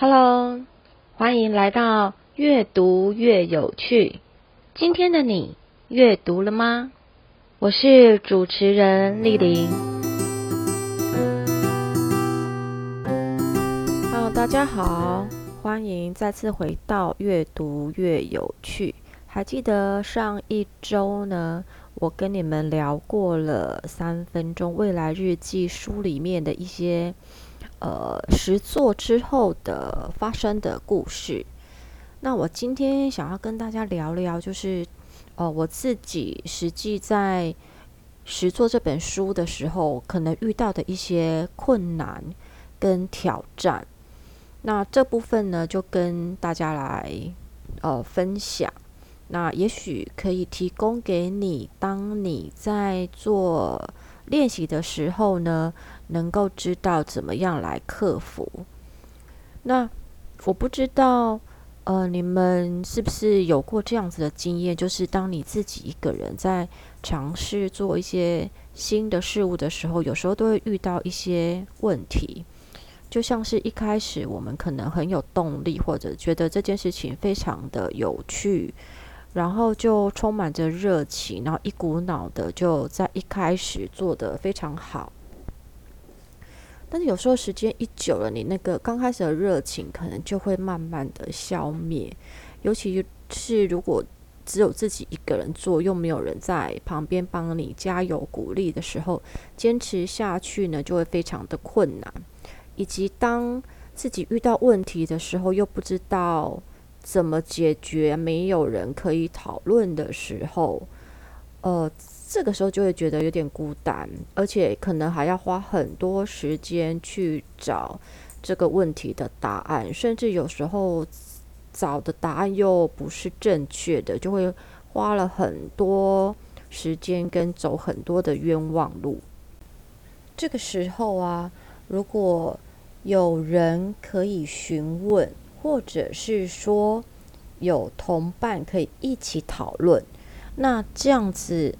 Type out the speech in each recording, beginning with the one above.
Hello，欢迎来到越读越有趣。今天的你阅读了吗？我是主持人丽玲。Hello，大家好，欢迎再次回到越读越有趣。还记得上一周呢，我跟你们聊过了《三分钟未来日记》书里面的一些。呃，实作之后的发生的故事。那我今天想要跟大家聊聊，就是呃，我自己实际在实作这本书的时候，可能遇到的一些困难跟挑战。那这部分呢，就跟大家来呃分享。那也许可以提供给你，当你在做练习的时候呢，能够知道怎么样来克服。那我不知道，呃，你们是不是有过这样子的经验？就是当你自己一个人在尝试做一些新的事物的时候，有时候都会遇到一些问题。就像是一开始我们可能很有动力，或者觉得这件事情非常的有趣。然后就充满着热情，然后一股脑的就在一开始做得非常好。但是有时候时间一久了，你那个刚开始的热情可能就会慢慢的消灭。尤其是如果只有自己一个人做，又没有人在旁边帮你加油鼓励的时候，坚持下去呢就会非常的困难。以及当自己遇到问题的时候，又不知道。怎么解决？没有人可以讨论的时候，呃，这个时候就会觉得有点孤单，而且可能还要花很多时间去找这个问题的答案，甚至有时候找的答案又不是正确的，就会花了很多时间跟走很多的冤枉路。这个时候啊，如果有人可以询问。或者是说有同伴可以一起讨论，那这样子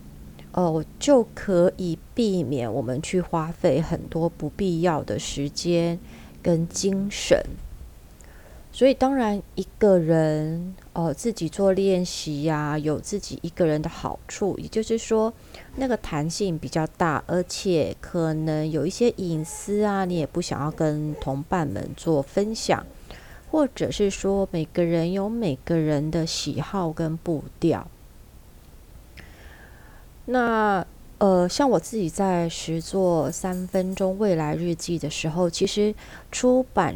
哦，就可以避免我们去花费很多不必要的时间跟精神。所以当然一个人哦自己做练习呀，有自己一个人的好处，也就是说那个弹性比较大，而且可能有一些隐私啊，你也不想要跟同伴们做分享。或者是说，每个人有每个人的喜好跟步调。那呃，像我自己在实作三分钟未来日记的时候，其实出版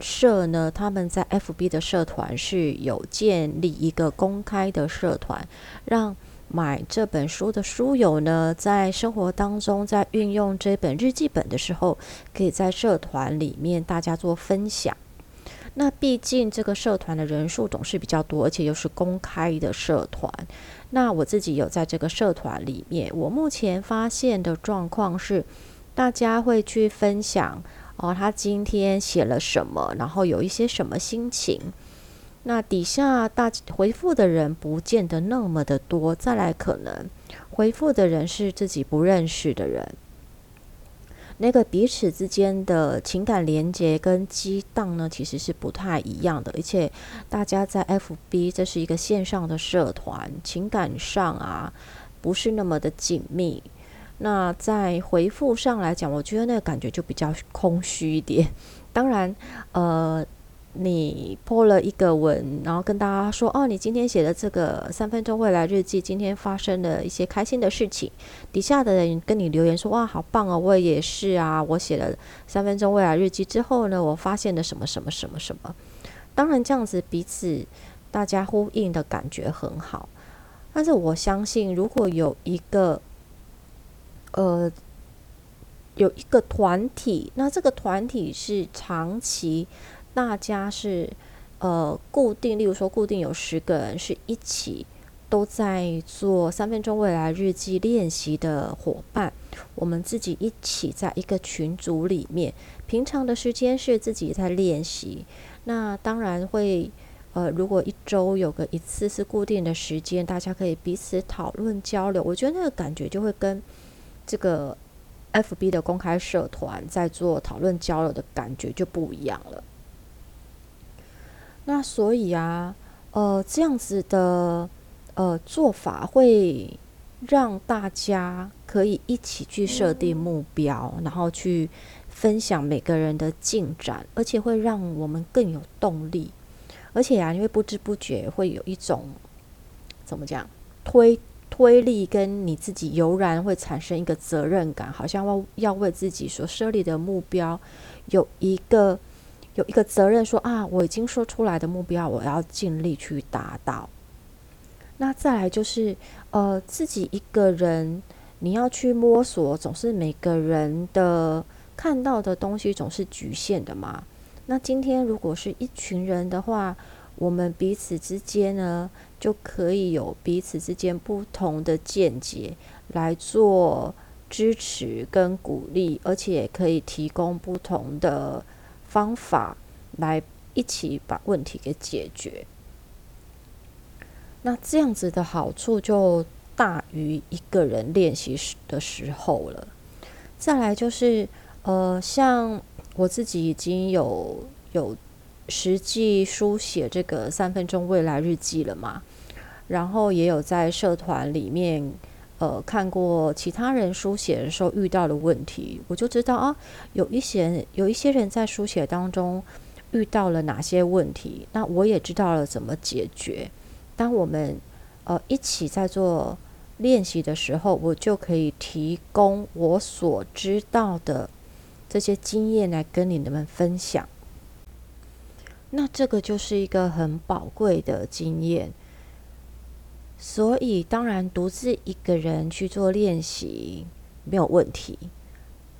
社呢，他们在 FB 的社团是有建立一个公开的社团，让买这本书的书友呢，在生活当中在运用这本日记本的时候，可以在社团里面大家做分享。那毕竟这个社团的人数总是比较多，而且又是公开的社团。那我自己有在这个社团里面，我目前发现的状况是，大家会去分享哦，他今天写了什么，然后有一些什么心情。那底下大回复的人不见得那么的多，再来可能回复的人是自己不认识的人。那个彼此之间的情感连接跟激荡呢，其实是不太一样的。而且大家在 FB 这是一个线上的社团，情感上啊不是那么的紧密。那在回复上来讲，我觉得那个感觉就比较空虚一点。当然，呃。你 po 了一个文，然后跟大家说：“哦，你今天写的这个三分钟未来日记，今天发生了一些开心的事情。”底下的人跟你留言说：“哇，好棒哦！我也是啊，我写了三分钟未来日记之后呢，我发现了什么什么什么什么。”当然，这样子彼此大家呼应的感觉很好。但是我相信，如果有一个呃有一个团体，那这个团体是长期。大家是呃固定，例如说固定有十个人是一起都在做三分钟未来日记练习的伙伴，我们自己一起在一个群组里面，平常的时间是自己在练习。那当然会呃，如果一周有个一次是固定的时间，大家可以彼此讨论交流，我觉得那个感觉就会跟这个 FB 的公开社团在做讨论交流的感觉就不一样了。那所以啊，呃，这样子的呃做法会让大家可以一起去设定目标，然后去分享每个人的进展，而且会让我们更有动力。而且啊，因为不知不觉会有一种怎么讲推推力，跟你自己油然会产生一个责任感，好像要要为自己所设立的目标有一个。有一个责任说啊，我已经说出来的目标，我要尽力去达到。那再来就是，呃，自己一个人你要去摸索，总是每个人的看到的东西总是局限的嘛。那今天如果是一群人的话，我们彼此之间呢，就可以有彼此之间不同的见解来做支持跟鼓励，而且也可以提供不同的。方法来一起把问题给解决，那这样子的好处就大于一个人练习时的时候了。再来就是，呃，像我自己已经有有实际书写这个三分钟未来日记了嘛，然后也有在社团里面。呃，看过其他人书写的时候遇到的问题，我就知道啊，有一些人有一些人在书写当中遇到了哪些问题，那我也知道了怎么解决。当我们呃一起在做练习的时候，我就可以提供我所知道的这些经验来跟你们分享。那这个就是一个很宝贵的经验。所以，当然，独自一个人去做练习没有问题。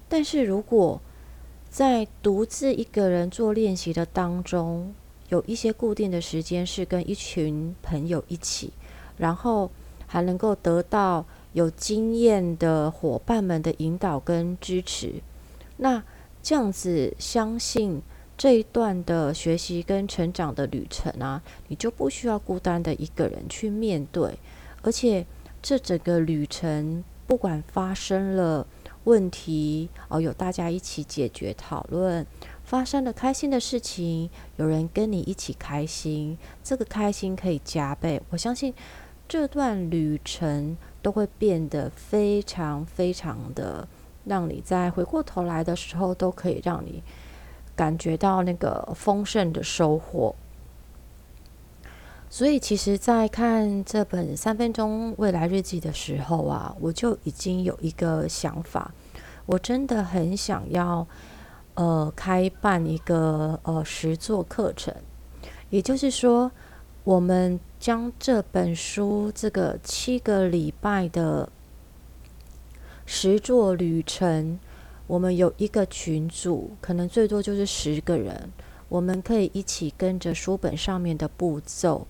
但是如果在独自一个人做练习的当中，有一些固定的时间是跟一群朋友一起，然后还能够得到有经验的伙伴们的引导跟支持，那这样子相信。这一段的学习跟成长的旅程啊，你就不需要孤单的一个人去面对，而且这整个旅程，不管发生了问题哦，有大家一起解决讨论，发生了开心的事情，有人跟你一起开心，这个开心可以加倍。我相信这段旅程都会变得非常非常的，让你在回过头来的时候，都可以让你。感觉到那个丰盛的收获，所以其实，在看这本三分钟未来日记的时候啊，我就已经有一个想法，我真的很想要，呃，开办一个呃实作课程，也就是说，我们将这本书这个七个礼拜的实作旅程。我们有一个群组，可能最多就是十个人，我们可以一起跟着书本上面的步骤，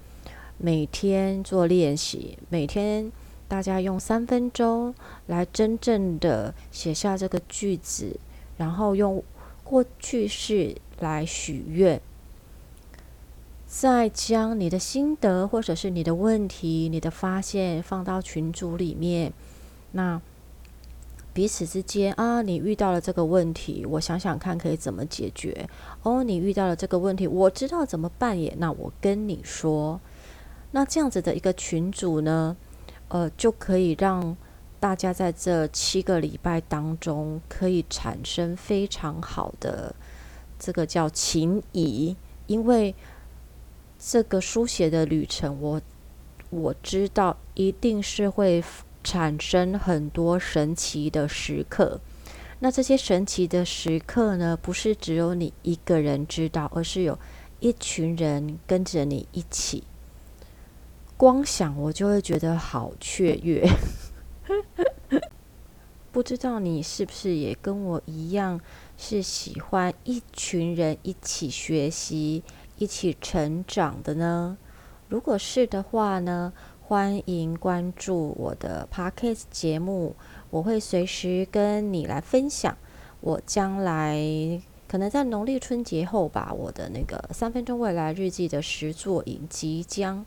每天做练习，每天大家用三分钟来真正的写下这个句子，然后用过去式来许愿，再将你的心得或者是你的问题、你的发现放到群组里面，那。彼此之间啊，你遇到了这个问题，我想想看可以怎么解决。哦，你遇到了这个问题，我知道怎么办耶。那我跟你说，那这样子的一个群组呢，呃，就可以让大家在这七个礼拜当中可以产生非常好的这个叫情谊，因为这个书写的旅程，我我知道一定是会。产生很多神奇的时刻，那这些神奇的时刻呢，不是只有你一个人知道，而是有一群人跟着你一起。光想我就会觉得好雀跃。不知道你是不是也跟我一样，是喜欢一群人一起学习、一起成长的呢？如果是的话呢？欢迎关注我的 Podcast 节目，我会随时跟你来分享。我将来可能在农历春节后吧，我的那个三分钟未来日记的实作影即将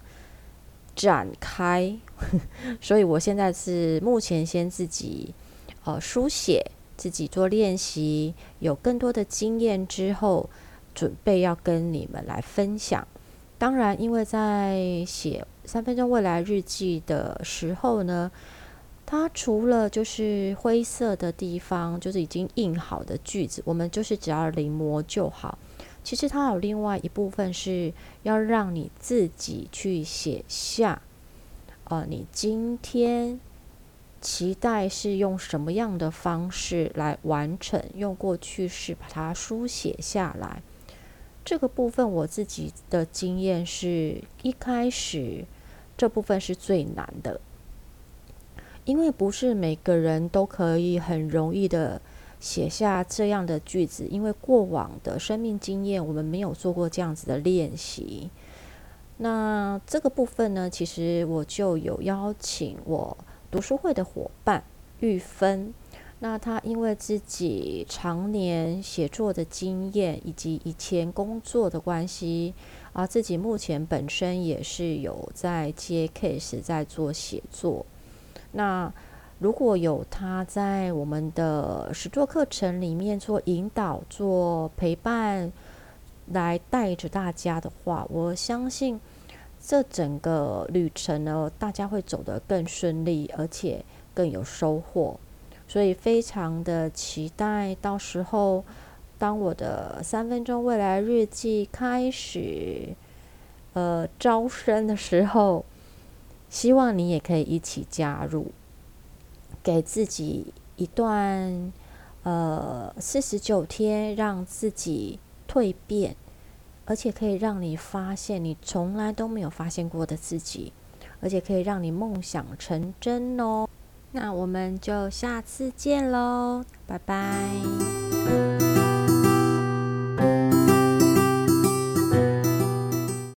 展开，所以我现在是目前先自己呃书写，自己做练习，有更多的经验之后，准备要跟你们来分享。当然，因为在写三分钟未来日记的时候呢，它除了就是灰色的地方，就是已经印好的句子，我们就是只要临摹就好。其实它有另外一部分是要让你自己去写下，呃，你今天期待是用什么样的方式来完成，用过去式把它书写下来。这个部分我自己的经验是一开始这部分是最难的，因为不是每个人都可以很容易的写下这样的句子，因为过往的生命经验我们没有做过这样子的练习。那这个部分呢，其实我就有邀请我读书会的伙伴玉芬。那他因为自己常年写作的经验，以及以前工作的关系，啊，自己目前本身也是有在接 case，在做写作。那如果有他在我们的实作课程里面做引导、做陪伴，来带着大家的话，我相信这整个旅程呢，大家会走得更顺利，而且更有收获。所以非常的期待，到时候当我的三分钟未来日记开始呃招生的时候，希望你也可以一起加入，给自己一段呃四十九天，让自己蜕变，而且可以让你发现你从来都没有发现过的自己，而且可以让你梦想成真哦。那我们就下次见喽，拜拜。